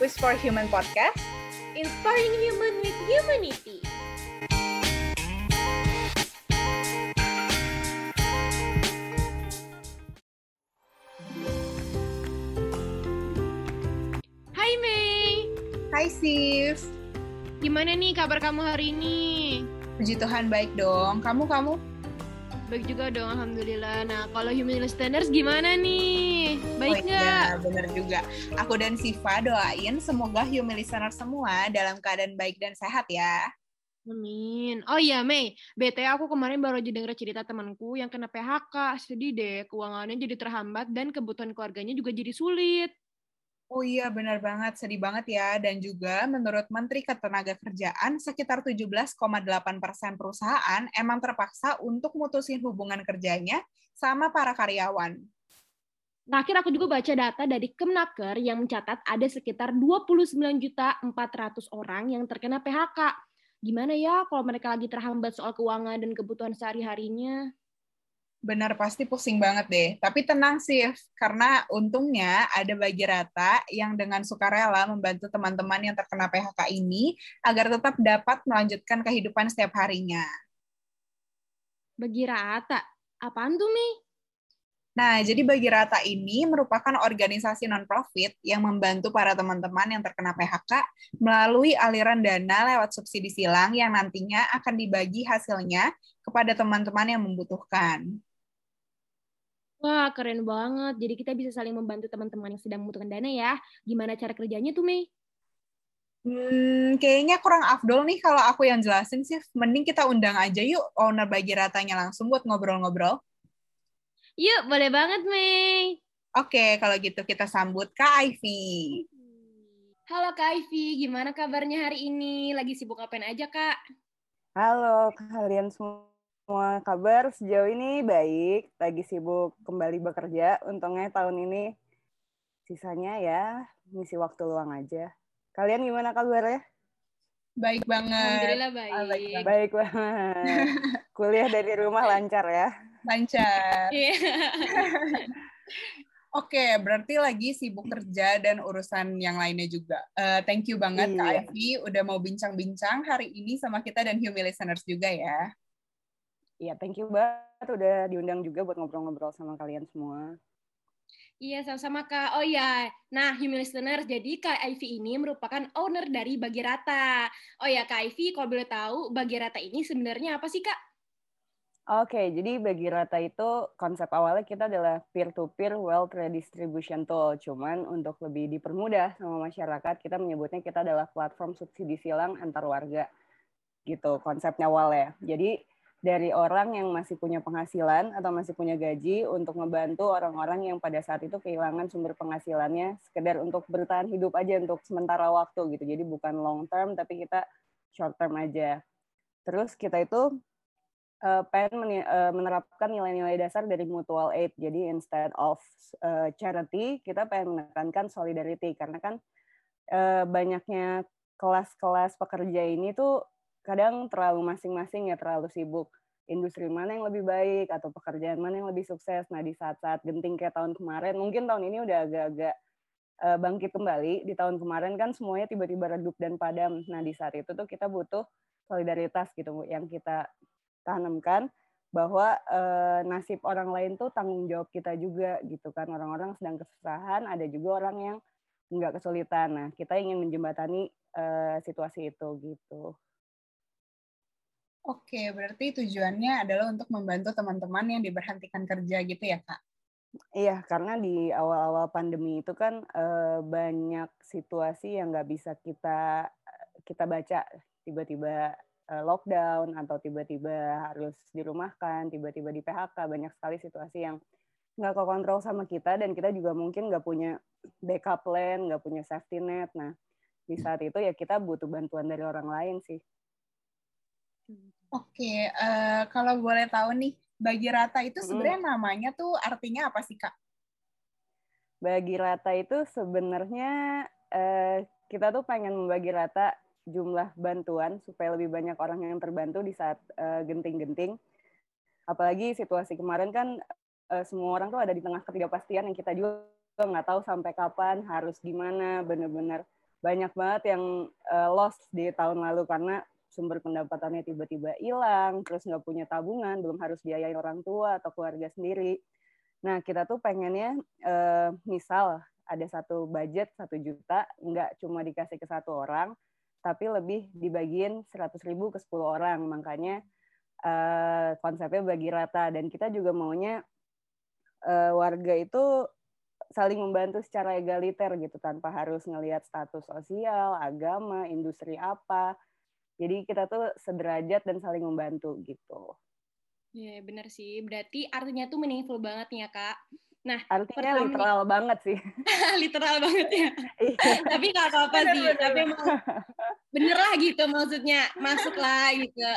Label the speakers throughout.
Speaker 1: Wish for Human Podcast,
Speaker 2: inspiring human with humanity. Hai Mei.
Speaker 1: Hai Sif.
Speaker 2: Gimana nih kabar kamu hari ini?
Speaker 1: Puji Tuhan baik dong. Kamu kamu?
Speaker 2: Baik juga dong, alhamdulillah. Nah, kalau human listeners gimana nih? Baik
Speaker 1: Oh
Speaker 2: nggak?
Speaker 1: iya, bener juga. Aku dan Siva doain semoga human listener semua dalam keadaan baik dan sehat ya.
Speaker 2: Amin. Oh iya, Mei. BT aku kemarin baru aja denger cerita temanku yang kena PHK. Sedih deh, keuangannya jadi terhambat dan kebutuhan keluarganya juga jadi sulit.
Speaker 1: Oh iya, benar banget. Sedih banget ya. Dan juga menurut Menteri Ketenagakerjaan, sekitar 17,8 persen perusahaan emang terpaksa untuk mutusin hubungan kerjanya sama para karyawan.
Speaker 2: Terakhir aku juga baca data dari Kemnaker yang mencatat ada sekitar 29.400 orang yang terkena PHK. Gimana ya kalau mereka lagi terhambat soal keuangan dan kebutuhan sehari-harinya?
Speaker 1: Benar, pasti pusing banget deh. Tapi tenang sih, karena untungnya ada bagi rata yang dengan sukarela membantu teman-teman yang terkena PHK ini agar tetap dapat melanjutkan kehidupan setiap harinya.
Speaker 2: Bagi rata. Apaan tuh, Mei?
Speaker 1: Nah, jadi Bagi Rata ini merupakan organisasi non-profit yang membantu para teman-teman yang terkena PHK melalui aliran dana lewat subsidi silang yang nantinya akan dibagi hasilnya kepada teman-teman yang membutuhkan.
Speaker 2: Wah, keren banget. Jadi kita bisa saling membantu teman-teman yang sedang membutuhkan dana ya. Gimana cara kerjanya tuh, Mei?
Speaker 1: Hmm, kayaknya kurang afdol nih kalau aku yang jelasin sih. Mending kita undang aja yuk owner Bagi Ratanya langsung buat ngobrol-ngobrol.
Speaker 2: Yuk, boleh banget, Mei.
Speaker 1: Oke, kalau gitu kita sambut Kak Ivy.
Speaker 2: Halo Kak Ivy, gimana kabarnya hari ini? Lagi sibuk ngapain aja, Kak?
Speaker 3: Halo kalian semua, kabar sejauh ini baik, lagi sibuk kembali bekerja. Untungnya tahun ini sisanya ya ngisi waktu luang aja. Kalian gimana kabarnya?
Speaker 1: Baik banget.
Speaker 2: Alhamdulillah baik.
Speaker 1: Ah, baik banget.
Speaker 3: Baik banget. Kuliah dari rumah lancar ya.
Speaker 1: Lancar.
Speaker 2: Iya.
Speaker 1: Oke, berarti lagi sibuk kerja dan urusan yang lainnya juga. Eh, thank you banget Kak
Speaker 3: Iya.
Speaker 1: Ivy udah mau bincang-bincang hari ini sama kita dan Humi Listeners juga ya.
Speaker 3: Iya, thank you banget udah diundang juga buat ngobrol-ngobrol sama kalian semua.
Speaker 2: Iya, sama-sama Kak. Oh iya, nah Human Listener, jadi Kak Ivy ini merupakan owner dari Bagi Rata. Oh ya, Kak Ivy, kalau boleh tahu Bagi Rata ini sebenarnya apa sih Kak?
Speaker 3: Oke, jadi bagi rata itu konsep awalnya kita adalah peer-to-peer wealth redistribution tool. Cuman untuk lebih dipermudah sama masyarakat, kita menyebutnya kita adalah platform subsidi silang antar warga. Gitu konsepnya awalnya. Jadi dari orang yang masih punya penghasilan atau masih punya gaji untuk membantu orang-orang yang pada saat itu kehilangan sumber penghasilannya sekedar untuk bertahan hidup aja untuk sementara waktu gitu. Jadi bukan long term tapi kita short term aja. Terus kita itu uh, pengen uh, menerapkan nilai-nilai dasar dari mutual aid. Jadi instead of uh, charity, kita pengen menekankan solidarity karena kan uh, banyaknya kelas-kelas pekerja ini tuh kadang terlalu masing-masing ya terlalu sibuk. Industri mana yang lebih baik atau pekerjaan mana yang lebih sukses. Nah di saat-saat genting kayak tahun kemarin, mungkin tahun ini udah agak-agak uh, bangkit kembali. Di tahun kemarin kan semuanya tiba-tiba redup dan padam. Nah di saat itu tuh kita butuh solidaritas gitu yang kita tanamkan bahwa eh, nasib orang lain tuh tanggung jawab kita juga gitu kan orang-orang sedang kesusahan ada juga orang yang nggak kesulitan nah kita ingin menjembatani eh, situasi itu gitu
Speaker 1: Oke, berarti tujuannya adalah untuk membantu teman-teman yang diberhentikan kerja gitu ya Kak?
Speaker 3: iya karena di awal-awal pandemi itu kan eh, banyak situasi yang nggak bisa kita kita baca tiba-tiba eh, lockdown atau tiba-tiba harus dirumahkan tiba-tiba di PHK banyak sekali situasi yang nggak kekontrol sama kita dan kita juga mungkin nggak punya backup plan, nggak punya safety net. Nah, di saat itu ya kita butuh bantuan dari orang lain sih.
Speaker 1: Oke, eh, kalau boleh tahu nih, Bagi Rata itu sebenarnya namanya tuh artinya apa sih Kak?
Speaker 3: Bagi rata itu sebenarnya eh, kita tuh pengen membagi rata jumlah bantuan supaya lebih banyak orang yang terbantu di saat eh, genting-genting. Apalagi situasi kemarin kan eh, semua orang tuh ada di tengah ketidakpastian yang kita juga nggak tahu sampai kapan harus gimana bener-bener banyak banget yang uh, lost di tahun lalu karena sumber pendapatannya tiba-tiba hilang, terus nggak punya tabungan, belum harus biayain orang tua atau keluarga sendiri. Nah, kita tuh pengennya, uh, misal ada satu budget satu juta, nggak cuma dikasih ke satu orang, tapi lebih dibagiin 100 ribu ke 10 orang. Makanya uh, konsepnya bagi rata. Dan kita juga maunya uh, warga itu saling membantu secara egaliter gitu tanpa harus ngelihat status sosial, agama, industri apa. Jadi kita tuh sederajat dan saling membantu gitu.
Speaker 2: Iya, yeah, bener sih. Berarti artinya tuh meaningful banget nih ya, Kak. Nah,
Speaker 3: artinya literal nih. banget sih.
Speaker 2: literal banget ya. Iya. Tapi gak apa-apa sih. Bener. Tapi emang bener lah gitu maksudnya. Masuk lah gitu.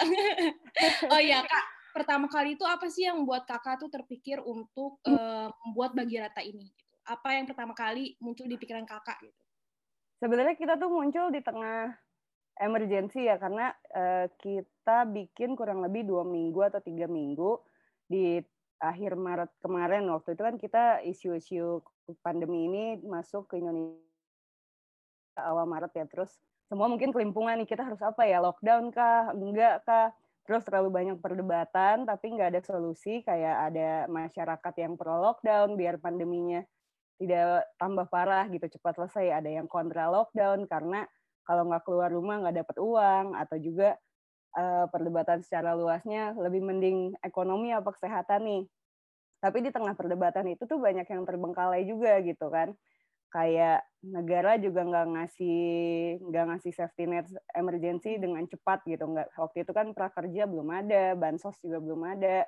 Speaker 2: oh iya, Kak. Pertama kali itu apa sih yang membuat kakak tuh terpikir untuk uh, membuat bagi rata ini? apa yang pertama kali muncul di pikiran kakak gitu?
Speaker 3: Sebenarnya kita tuh muncul di tengah emergency ya karena uh, kita bikin kurang lebih dua minggu atau tiga minggu di akhir Maret kemarin. Waktu itu kan kita isu-isu pandemi ini masuk ke Indonesia awal Maret ya. Terus semua mungkin kelimpungan nih kita harus apa ya lockdown kah enggak kah? Terus terlalu banyak perdebatan tapi nggak ada solusi. Kayak ada masyarakat yang pro lockdown biar pandeminya tidak tambah parah gitu cepat selesai. Ada yang kontra lockdown karena kalau nggak keluar rumah nggak dapat uang atau juga uh, perdebatan secara luasnya lebih mending ekonomi apa kesehatan nih. Tapi di tengah perdebatan itu tuh banyak yang terbengkalai juga gitu kan. Kayak negara juga nggak ngasih nggak ngasih safety net emergency dengan cepat gitu. Nggak waktu itu kan prakerja belum ada bansos juga belum ada.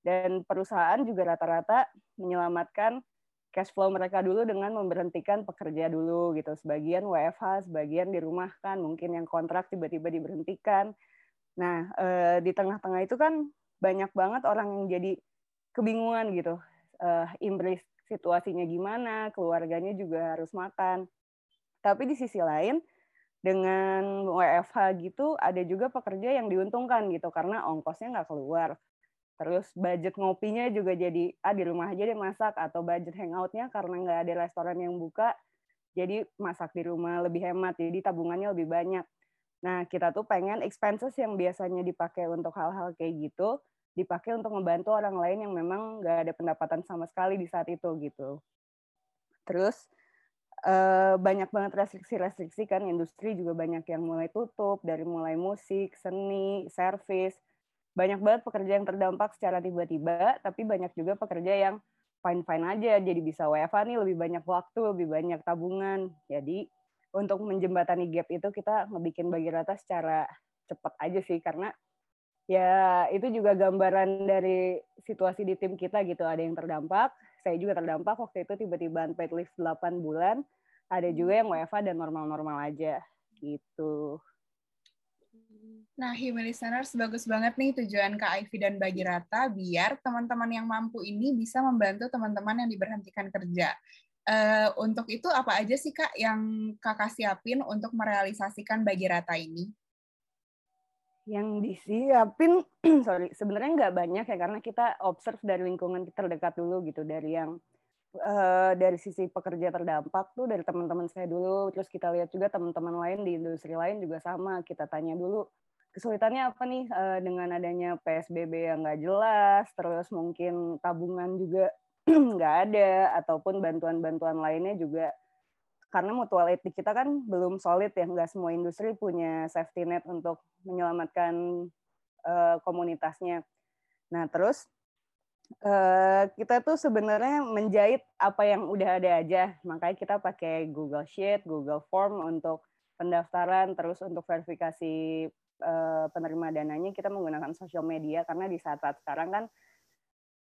Speaker 3: Dan perusahaan juga rata-rata menyelamatkan cash flow mereka dulu dengan memberhentikan pekerja dulu gitu. Sebagian WFH, sebagian dirumahkan, mungkin yang kontrak tiba-tiba diberhentikan. Nah, eh, di tengah-tengah itu kan banyak banget orang yang jadi kebingungan gitu. Eh, imbris situasinya gimana, keluarganya juga harus makan. Tapi di sisi lain, dengan WFH gitu, ada juga pekerja yang diuntungkan gitu, karena ongkosnya nggak keluar Terus budget ngopinya juga jadi ah di rumah aja deh masak atau budget hangoutnya karena nggak ada restoran yang buka jadi masak di rumah lebih hemat jadi tabungannya lebih banyak. Nah kita tuh pengen expenses yang biasanya dipakai untuk hal-hal kayak gitu dipakai untuk membantu orang lain yang memang nggak ada pendapatan sama sekali di saat itu gitu. Terus eh, banyak banget restriksi-restriksi kan industri juga banyak yang mulai tutup dari mulai musik, seni, service banyak banget pekerja yang terdampak secara tiba-tiba, tapi banyak juga pekerja yang fine-fine aja, jadi bisa WFA nih lebih banyak waktu, lebih banyak tabungan. Jadi untuk menjembatani gap itu kita ngebikin bagi rata secara cepat aja sih, karena ya itu juga gambaran dari situasi di tim kita gitu. Ada yang terdampak, saya juga terdampak waktu itu tiba-tiba unpaid leave 8 bulan, ada juga yang WFA dan normal-normal aja gitu.
Speaker 1: Nah, human listeners, bagus banget nih tujuan Kak Ivy dan Bagi Rata biar teman-teman yang mampu ini bisa membantu teman-teman yang diberhentikan kerja. Uh, untuk itu apa aja sih Kak yang Kakak siapin untuk merealisasikan Bagi Rata ini?
Speaker 3: Yang disiapin, sorry, sebenarnya nggak banyak ya karena kita observe dari lingkungan terdekat dulu gitu, dari yang uh, dari sisi pekerja terdampak tuh dari teman-teman saya dulu, terus kita lihat juga teman-teman lain di industri lain juga sama, kita tanya dulu kesulitannya apa nih uh, dengan adanya PSBB yang nggak jelas, terus mungkin tabungan juga nggak ada, ataupun bantuan-bantuan lainnya juga karena mutual etik kita kan belum solid ya, nggak semua industri punya safety net untuk menyelamatkan uh, komunitasnya. Nah terus uh, kita tuh sebenarnya menjahit apa yang udah ada aja, makanya kita pakai Google Sheet, Google Form untuk pendaftaran, terus untuk verifikasi uh, penerima dananya kita menggunakan sosial media. Karena di saat-saat sekarang kan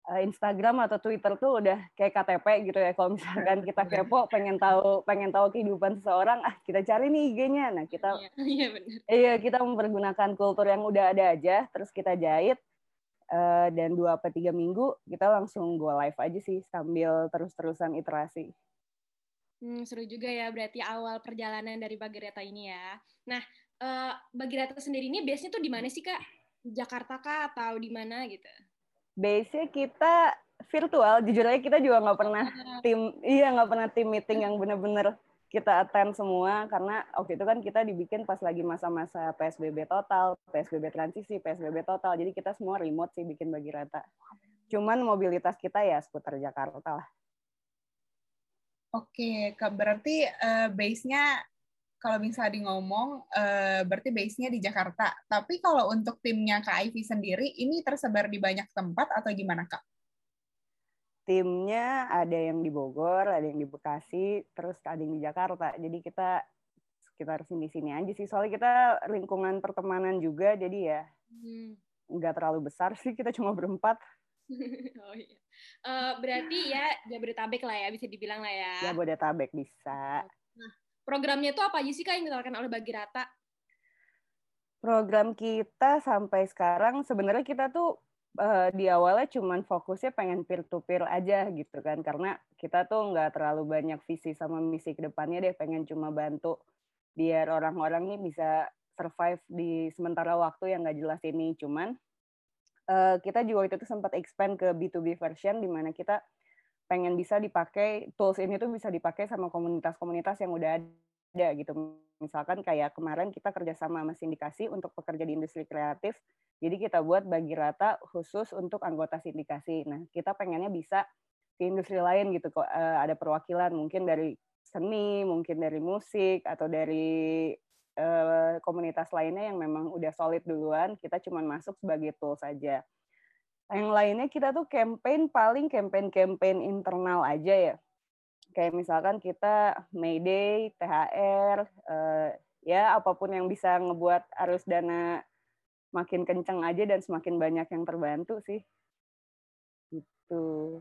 Speaker 3: uh, Instagram atau Twitter tuh udah kayak KTP gitu ya. Kalau misalkan kita kepo pengen tahu pengen tahu kehidupan seseorang ah kita cari nih IG-nya nah kita iya, iya, iya kita mempergunakan kultur yang udah ada aja terus kita jahit uh, dan dua atau tiga minggu kita langsung go live aja sih sambil terus-terusan iterasi.
Speaker 2: Hmm, seru juga ya berarti awal perjalanan dari Bagereta ini ya. Nah, uh, bagi Rata sendiri ini biasanya tuh di mana sih kak? Jakarta kah atau di mana gitu?
Speaker 3: Base kita virtual. Jujur aja kita juga nggak pernah tim, iya nggak pernah tim meeting yang bener-bener kita attend semua karena waktu itu kan kita dibikin pas lagi masa-masa PSBB total, PSBB transisi, PSBB total. Jadi kita semua remote sih bikin bagi rata. Cuman mobilitas kita ya seputar Jakarta lah.
Speaker 1: Oke, berarti uh, base-nya kalau bisa di ngomong uh, berarti base-nya di Jakarta. Tapi kalau untuk timnya Kak Ivy sendiri ini tersebar di banyak tempat atau gimana Kak?
Speaker 3: timnya ada yang di Bogor, ada yang di Bekasi, terus ada yang di Jakarta. Jadi kita sekitar sini-sini aja sih. Soalnya kita lingkungan pertemanan juga, jadi ya hmm. nggak terlalu besar sih. Kita cuma berempat.
Speaker 2: oh iya. Uh, berarti ya Jabodetabek lah ya, bisa dibilang lah ya.
Speaker 3: Jabodetabek bisa.
Speaker 2: Programnya itu apa aja sih Kak yang ditawarkan oleh Bagi Rata?
Speaker 3: Program kita sampai sekarang sebenarnya kita tuh uh, di awalnya cuman fokusnya pengen peer to peer aja gitu kan. Karena kita tuh nggak terlalu banyak visi sama misi ke depannya deh. Pengen cuma bantu biar orang-orang nih bisa survive di sementara waktu yang nggak jelas ini. Cuman uh, kita juga itu tuh sempat expand ke B2B version di mana kita pengen bisa dipakai tools ini tuh bisa dipakai sama komunitas-komunitas yang udah ada gitu misalkan kayak kemarin kita kerjasama sama sindikasi untuk pekerja di industri kreatif jadi kita buat bagi rata khusus untuk anggota sindikasi. Nah, kita pengennya bisa di industri lain gitu kok uh, ada perwakilan mungkin dari seni, mungkin dari musik atau dari uh, komunitas lainnya yang memang udah solid duluan, kita cuma masuk sebagai tool saja. Yang lainnya kita tuh campaign paling campaign-campaign internal aja ya. Kayak misalkan kita Mayday, THR, eh, ya apa pun yang bisa ngebuat arus dana makin kenceng aja dan semakin banyak yang terbantu sih. Gitu.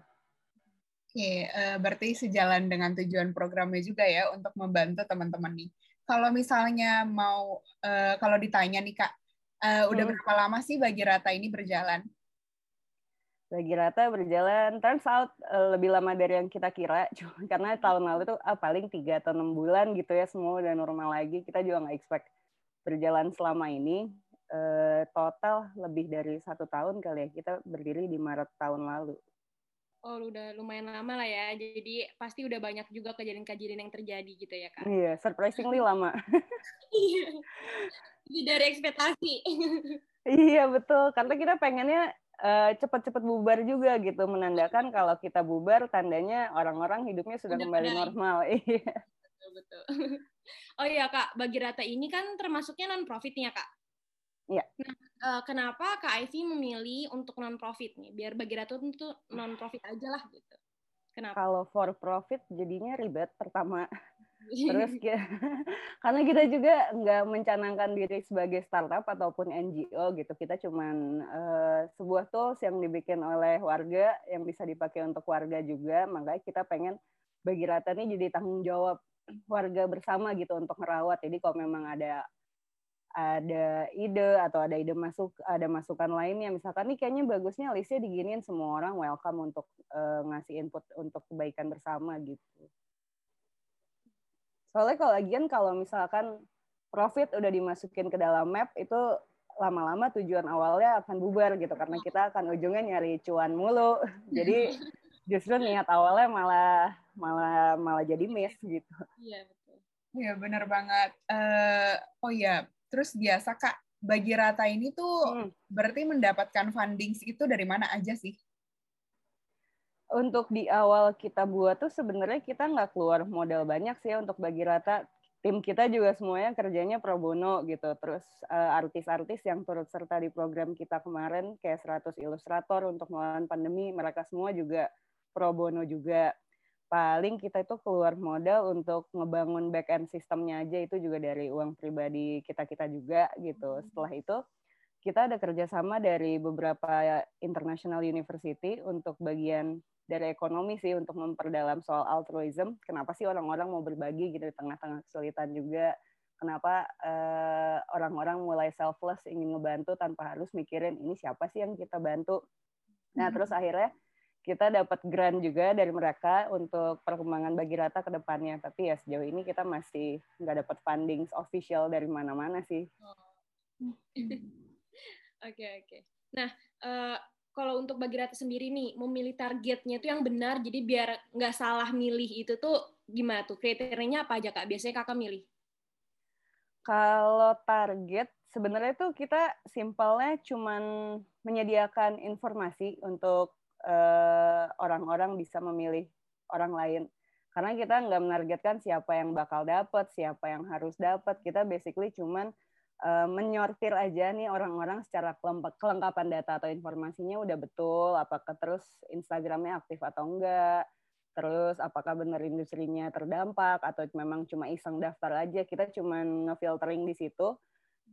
Speaker 1: Oke, uh, berarti sejalan dengan tujuan programnya juga ya untuk membantu teman-teman nih. Kalau misalnya mau, uh, kalau ditanya nih kak, uh, udah hmm. berapa lama sih bagi rata ini berjalan?
Speaker 3: Bagi rata berjalan, turns out uh, lebih lama dari yang kita kira, cuma karena tahun lalu tuh ah, paling tiga atau enam bulan gitu ya semua udah normal lagi. Kita juga nggak expect berjalan selama ini eh, total lebih dari satu tahun kali ya kita berdiri di Maret tahun lalu.
Speaker 2: Oh, udah lumayan lama lah ya. Jadi pasti udah banyak juga kejadian-kejadian yang terjadi gitu ya, Kak?
Speaker 3: Iya, surprisingly lama.
Speaker 2: iya. dari ekspektasi.
Speaker 3: iya, betul. Karena kita pengennya uh, cepat-cepat bubar juga gitu. Menandakan kalau kita bubar, tandanya orang-orang hidupnya sudah udah kembali normal. Iya.
Speaker 2: Betul, betul. Oh iya, Kak. Bagi Rata ini kan termasuknya non-profit nih ya, Kak?
Speaker 3: Iya.
Speaker 2: Nah, uh, kenapa Kak Ivy memilih untuk non profit nih? Biar bagi Ratu itu non profit aja lah gitu.
Speaker 3: Kenapa? Kalau for profit jadinya ribet pertama. Terus karena kita juga nggak mencanangkan diri sebagai startup ataupun NGO gitu. Kita cuman uh, sebuah tools yang dibikin oleh warga yang bisa dipakai untuk warga juga. Makanya kita pengen bagi rata ini jadi tanggung jawab warga bersama gitu untuk merawat. Jadi kalau memang ada ada ide atau ada ide masuk ada masukan lainnya misalkan nih kayaknya bagusnya listnya diginiin semua orang welcome untuk uh, ngasih input untuk kebaikan bersama gitu soalnya kalau lagian kalau misalkan profit udah dimasukin ke dalam map itu lama-lama tujuan awalnya akan bubar gitu karena kita akan ujungnya nyari cuan mulu jadi justru niat awalnya malah malah malah jadi miss gitu
Speaker 2: iya betul
Speaker 1: iya benar banget uh, oh ya Terus biasa Kak, bagi rata ini tuh hmm. berarti mendapatkan funding itu dari mana aja sih?
Speaker 3: Untuk di awal kita buat tuh sebenarnya kita nggak keluar modal banyak sih ya untuk bagi rata. Tim kita juga semuanya kerjanya pro bono gitu. Terus uh, artis-artis yang turut serta di program kita kemarin kayak 100 ilustrator untuk melawan pandemi, mereka semua juga pro bono juga paling kita itu keluar modal untuk ngebangun back end sistemnya aja itu juga dari uang pribadi kita kita juga gitu. Hmm. Setelah itu kita ada kerjasama dari beberapa international university untuk bagian dari ekonomi sih untuk memperdalam soal altruism. Kenapa sih orang-orang mau berbagi gitu di tengah-tengah kesulitan juga? Kenapa uh, orang-orang mulai selfless ingin ngebantu tanpa harus mikirin ini siapa sih yang kita bantu? Nah, terus hmm. akhirnya kita dapat grant juga dari mereka untuk perkembangan bagi rata ke depannya. Tapi ya sejauh ini kita masih nggak dapat funding official dari mana-mana sih.
Speaker 2: Oke oh. oke. Okay, okay. Nah uh, kalau untuk bagi rata sendiri nih memilih targetnya itu yang benar jadi biar nggak salah milih itu tuh gimana tuh? Kriterianya apa aja kak? Biasanya kakak milih.
Speaker 3: Kalau target sebenarnya tuh kita simpelnya cuman menyediakan informasi untuk eh, orang-orang bisa memilih orang lain. Karena kita nggak menargetkan siapa yang bakal dapat siapa yang harus dapat kita basically cuman uh, menyortir aja nih orang-orang secara kelengkapan data atau informasinya udah betul, apakah terus Instagramnya aktif atau enggak, terus apakah benar industrinya terdampak atau memang cuma iseng daftar aja, kita cuma ngefiltering di situ.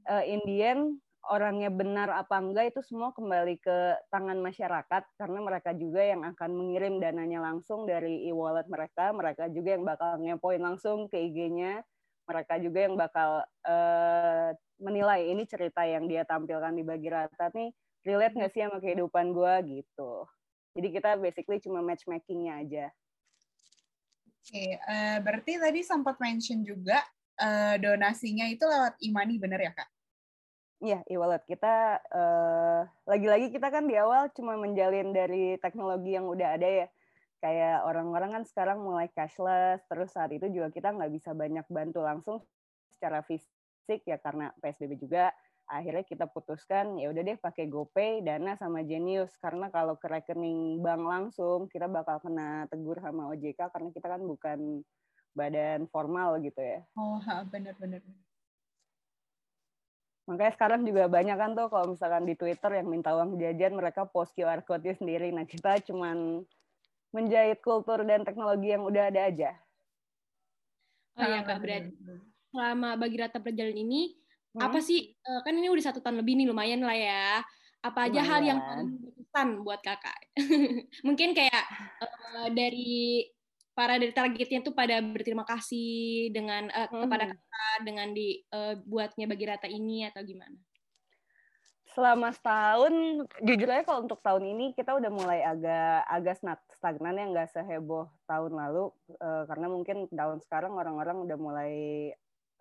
Speaker 3: Uh, in the end, orangnya benar apa enggak itu semua kembali ke tangan masyarakat karena mereka juga yang akan mengirim dananya langsung dari e-wallet mereka, mereka juga yang bakal ngepoin langsung ke IG-nya, mereka juga yang bakal uh, menilai ini cerita yang dia tampilkan di bagi rata nih relate nggak sih sama kehidupan gue gitu. Jadi kita basically cuma matchmakingnya aja.
Speaker 1: Oke, okay, uh, eh, berarti tadi sempat mention juga uh, donasinya itu lewat e-money, bener ya kak?
Speaker 3: Iya, e-wallet. Kita uh, lagi-lagi kita kan di awal cuma menjalin dari teknologi yang udah ada ya. Kayak orang-orang kan sekarang mulai cashless, terus saat itu juga kita nggak bisa banyak bantu langsung secara fisik fisik ya karena PSBB juga akhirnya kita putuskan ya udah deh pakai GoPay, Dana sama Genius karena kalau ke rekening bank langsung kita bakal kena tegur sama OJK karena kita kan bukan badan formal gitu ya.
Speaker 1: Oh, benar-benar.
Speaker 3: Makanya sekarang juga banyak kan tuh kalau misalkan di Twitter yang minta uang jajan mereka post QR code-nya sendiri. Nah, kita cuman menjahit kultur dan teknologi yang udah ada aja.
Speaker 2: Oh iya Kak, berarti selama bagi rata perjalanan ini hmm. apa sih uh, kan ini udah satu tahun lebih nih lumayan lah ya apa aja lumayan. hal yang berkesan buat kakak mungkin kayak uh, dari para dari targetnya tuh pada berterima kasih dengan uh, hmm. kepada kakak dengan dibuatnya uh, bagi rata ini atau gimana
Speaker 3: selama setahun jujur aja kalau untuk tahun ini kita udah mulai agak agak stagnan ya nggak seheboh tahun lalu uh, karena mungkin tahun sekarang orang-orang udah mulai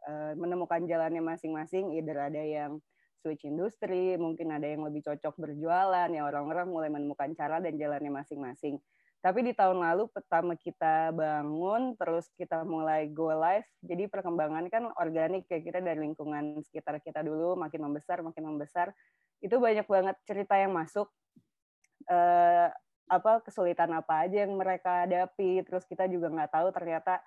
Speaker 3: Eh, menemukan jalannya masing-masing, either ada yang switch industri, mungkin ada yang lebih cocok berjualan, ya orang-orang mulai menemukan cara dan jalannya masing-masing. Tapi di tahun lalu pertama kita bangun, terus kita mulai go live, jadi perkembangan kan organik kayak kita dari lingkungan sekitar kita dulu, makin membesar, makin membesar, itu banyak banget cerita yang masuk, uh, apa kesulitan apa aja yang mereka hadapi, terus kita juga nggak tahu ternyata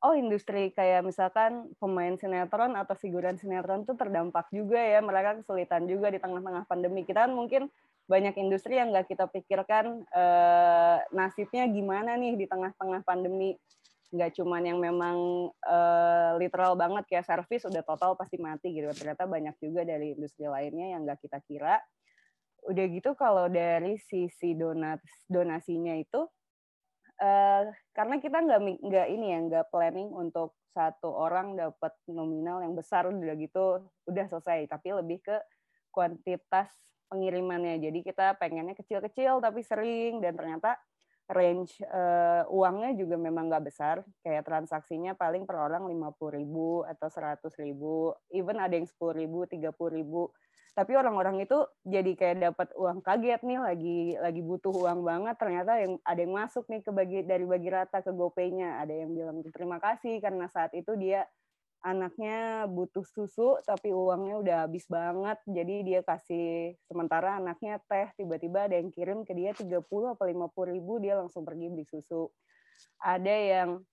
Speaker 3: oh industri kayak misalkan pemain sinetron atau figuran sinetron tuh terdampak juga ya mereka kesulitan juga di tengah-tengah pandemi. Kita kan mungkin banyak industri yang nggak kita pikirkan eh, nasibnya gimana nih di tengah-tengah pandemi. Nggak cuman yang memang eh, literal banget kayak servis udah total pasti mati gitu. Ternyata banyak juga dari industri lainnya yang nggak kita kira. Udah gitu kalau dari sisi donat donasinya itu uh, karena kita nggak nggak ini ya nggak planning untuk satu orang dapat nominal yang besar udah gitu udah selesai. Tapi lebih ke kuantitas pengirimannya. Jadi kita pengennya kecil-kecil tapi sering. Dan ternyata range uh, uangnya juga memang nggak besar. Kayak transaksinya paling per orang lima puluh ribu atau seratus ribu. Even ada yang sepuluh ribu tiga puluh ribu tapi orang-orang itu jadi kayak dapat uang kaget nih lagi lagi butuh uang banget. Ternyata yang ada yang masuk nih ke bagi dari bagi rata ke GoPay-nya. Ada yang bilang terima kasih karena saat itu dia anaknya butuh susu tapi uangnya udah habis banget. Jadi dia kasih sementara anaknya teh. Tiba-tiba ada yang kirim ke dia 30 atau 50 ribu dia langsung pergi beli susu. Ada yang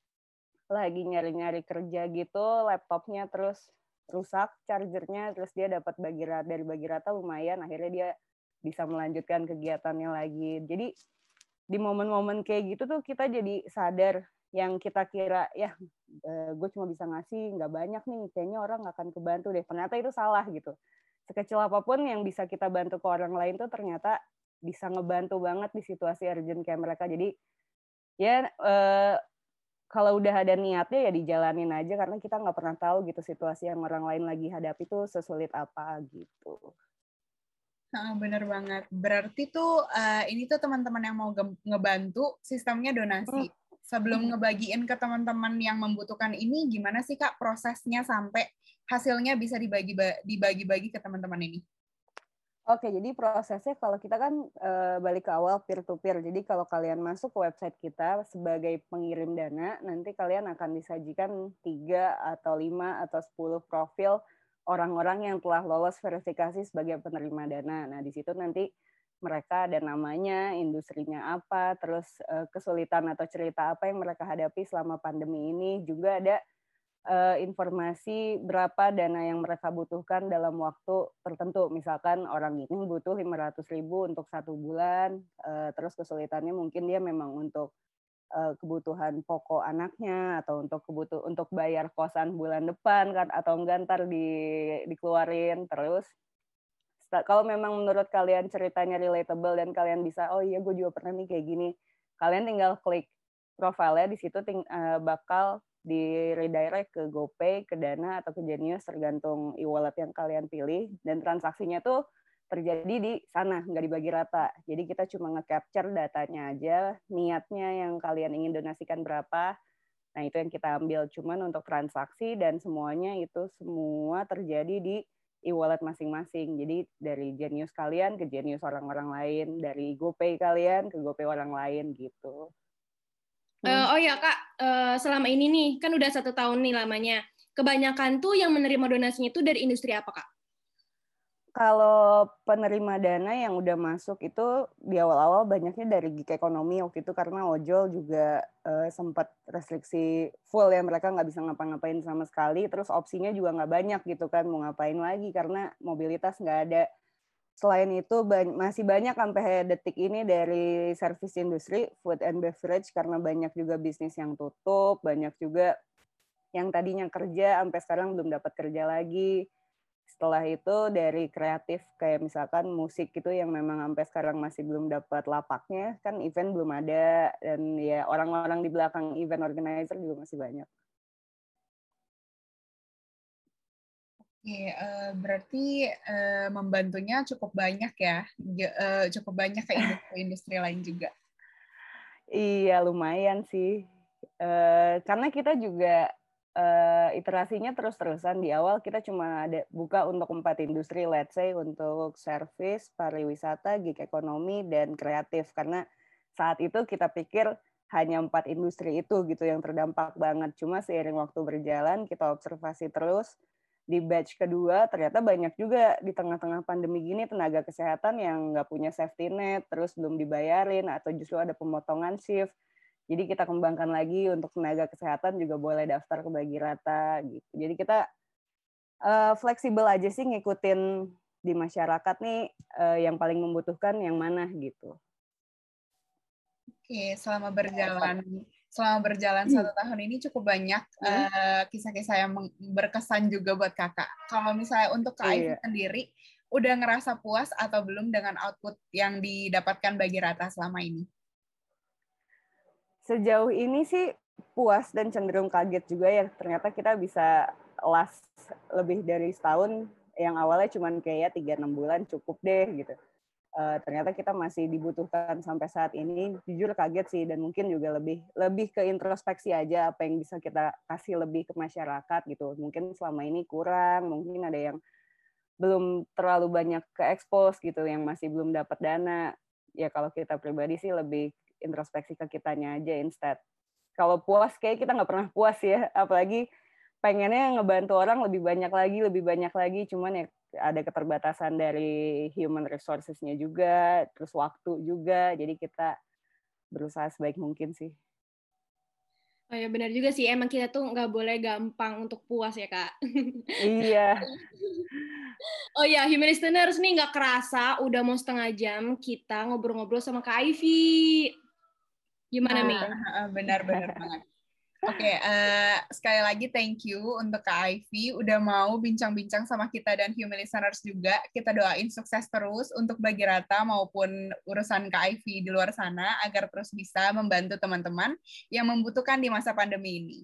Speaker 3: lagi nyari-nyari kerja gitu laptopnya terus rusak chargernya terus dia dapat bagi rata dari bagi rata lumayan akhirnya dia bisa melanjutkan kegiatannya lagi. Jadi di momen-momen kayak gitu tuh kita jadi sadar yang kita kira ya eh, gue cuma bisa ngasih nggak banyak nih kayaknya orang nggak akan kebantu deh. Ternyata itu salah gitu. Sekecil apa pun yang bisa kita bantu ke orang lain tuh ternyata bisa ngebantu banget di situasi urgent kayak mereka. Jadi ya eh, kalau udah ada niatnya ya dijalanin aja karena kita nggak pernah tahu gitu situasi yang orang lain lagi hadapi itu sesulit apa gitu.
Speaker 1: Nah, bener banget. Berarti tuh uh, ini tuh teman-teman yang mau ngebantu sistemnya donasi. Hmm. Sebelum ngebagiin ke teman-teman yang membutuhkan ini, gimana sih kak prosesnya sampai hasilnya bisa dibagi dibagi-bagi ke teman-teman ini?
Speaker 3: Oke, jadi prosesnya kalau kita kan e, balik ke awal peer to peer. Jadi kalau kalian masuk ke website kita sebagai pengirim dana, nanti kalian akan disajikan tiga atau lima atau sepuluh profil orang-orang yang telah lolos verifikasi sebagai penerima dana. Nah, di situ nanti mereka ada namanya, industrinya apa, terus e, kesulitan atau cerita apa yang mereka hadapi selama pandemi ini. Juga ada uh, informasi berapa dana yang mereka butuhkan dalam waktu tertentu. Misalkan orang ini butuh 500 ribu untuk satu bulan, uh, terus kesulitannya mungkin dia memang untuk uh, kebutuhan pokok anaknya atau untuk kebutuh untuk bayar kosan bulan depan kan atau enggak ntar di, dikeluarin terus kalau memang menurut kalian ceritanya relatable dan kalian bisa oh iya gue juga pernah nih kayak gini kalian tinggal klik profilnya di situ ting, bakal di redirect ke GoPay, ke Dana atau ke Genius tergantung e-wallet yang kalian pilih dan transaksinya tuh terjadi di sana, nggak dibagi rata. Jadi kita cuma nge-capture datanya aja, niatnya yang kalian ingin donasikan berapa, nah itu yang kita ambil. Cuman untuk transaksi dan semuanya itu semua terjadi di e-wallet masing-masing. Jadi dari Genius kalian ke Genius orang-orang lain, dari GoPay kalian ke GoPay orang lain gitu.
Speaker 2: Uh, oh ya kak, uh, selama ini nih kan udah satu tahun nih lamanya. Kebanyakan tuh yang menerima donasinya itu dari industri apa kak?
Speaker 3: Kalau penerima dana yang udah masuk itu di awal-awal banyaknya dari gig ekonomi waktu itu karena ojol juga uh, sempat restriksi full ya. Mereka nggak bisa ngapa-ngapain sama sekali. Terus opsinya juga nggak banyak gitu kan mau ngapain lagi? Karena mobilitas nggak ada Selain itu masih banyak sampai detik ini dari service industri, food and beverage karena banyak juga bisnis yang tutup, banyak juga yang tadinya kerja sampai sekarang belum dapat kerja lagi. Setelah itu dari kreatif kayak misalkan musik itu yang memang sampai sekarang masih belum dapat lapaknya, kan event belum ada dan ya orang-orang di belakang event organizer juga masih banyak.
Speaker 1: Oke, uh, berarti uh, membantunya cukup banyak ya, uh, cukup banyak ke industri-industri lain juga.
Speaker 3: Iya, lumayan sih. Uh, karena kita juga uh, iterasinya terus-terusan. Di awal kita cuma ada buka untuk empat industri, let's say untuk service, pariwisata, gig ekonomi, dan kreatif. Karena saat itu kita pikir hanya empat industri itu gitu yang terdampak banget. Cuma seiring waktu berjalan, kita observasi terus, di batch kedua ternyata banyak juga di tengah-tengah pandemi gini tenaga kesehatan yang nggak punya safety net terus belum dibayarin atau justru ada pemotongan shift. Jadi kita kembangkan lagi untuk tenaga kesehatan juga boleh daftar ke bagi rata gitu. Jadi kita uh, fleksibel aja sih ngikutin di masyarakat nih uh, yang paling membutuhkan yang mana gitu.
Speaker 1: Oke, selama berjalan selama berjalan satu tahun ini cukup banyak uh, kisah-kisah yang berkesan juga buat kakak. Kalau misalnya untuk kak iya. sendiri, udah ngerasa puas atau belum dengan output yang didapatkan bagi rata selama ini?
Speaker 3: Sejauh ini sih puas dan cenderung kaget juga ya. Ternyata kita bisa last lebih dari setahun yang awalnya cuma kayak tiga enam bulan cukup deh gitu uh, ternyata kita masih dibutuhkan sampai saat ini. Jujur kaget sih dan mungkin juga lebih lebih ke introspeksi aja apa yang bisa kita kasih lebih ke masyarakat gitu. Mungkin selama ini kurang mungkin ada yang belum terlalu banyak ke expose gitu yang masih belum dapat dana. Ya kalau kita pribadi sih lebih introspeksi ke kitanya aja instead. Kalau puas kayak kita nggak pernah puas ya. Apalagi pengennya ngebantu orang lebih banyak lagi lebih banyak lagi. Cuman ya ada keterbatasan dari human resources-nya juga, terus waktu juga. Jadi kita berusaha sebaik mungkin sih.
Speaker 2: Oh ya benar juga sih, emang kita tuh nggak boleh gampang untuk puas ya kak.
Speaker 3: Iya.
Speaker 2: oh ya, human listeners nih nggak kerasa udah mau setengah jam kita ngobrol-ngobrol sama Kak Ivy. Gimana nih?
Speaker 1: Benar-benar banget. Oke, okay, uh, eh, sekali lagi thank you untuk Kak Ivy udah mau bincang-bincang sama kita dan human listeners juga. Kita doain sukses terus untuk bagi rata maupun urusan Kak Ivy di luar sana agar terus bisa membantu teman-teman yang membutuhkan di masa pandemi ini.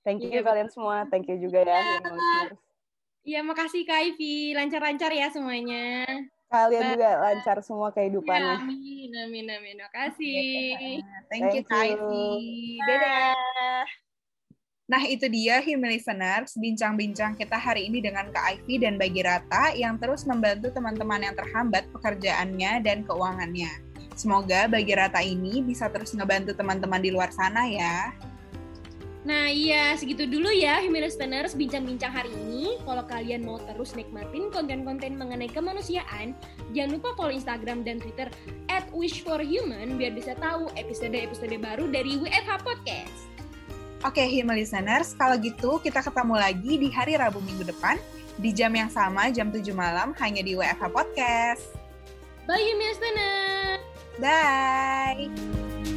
Speaker 3: Thank you yeah. kalian semua. Thank you juga ya.
Speaker 2: Iya, makasih Kak Ivy. Lancar-lancar ya semuanya
Speaker 3: kalian juga lancar semua kehidupannya.
Speaker 2: Ya, amin, amin, amin. Terima kasih.
Speaker 1: Thank, Thank you, Kak Dadah. Nah, itu dia Human Listeners, bincang-bincang kita hari ini dengan Kak Ivy dan Bagi Rata yang terus membantu teman-teman yang terhambat pekerjaannya dan keuangannya. Semoga Bagi Rata ini bisa terus ngebantu teman-teman di luar sana ya.
Speaker 2: Nah iya, segitu dulu ya Human Listeners bincang-bincang hari ini. Kalau kalian mau terus nikmatin konten-konten mengenai kemanusiaan, jangan lupa follow Instagram dan Twitter at wishforhuman biar bisa tahu episode-episode baru dari WFH Podcast.
Speaker 1: Oke, Human Listeners, kalau gitu kita ketemu lagi di hari Rabu minggu depan di jam yang sama, jam 7 malam, hanya di WFH Podcast.
Speaker 2: Bye Human Listeners!
Speaker 1: Bye!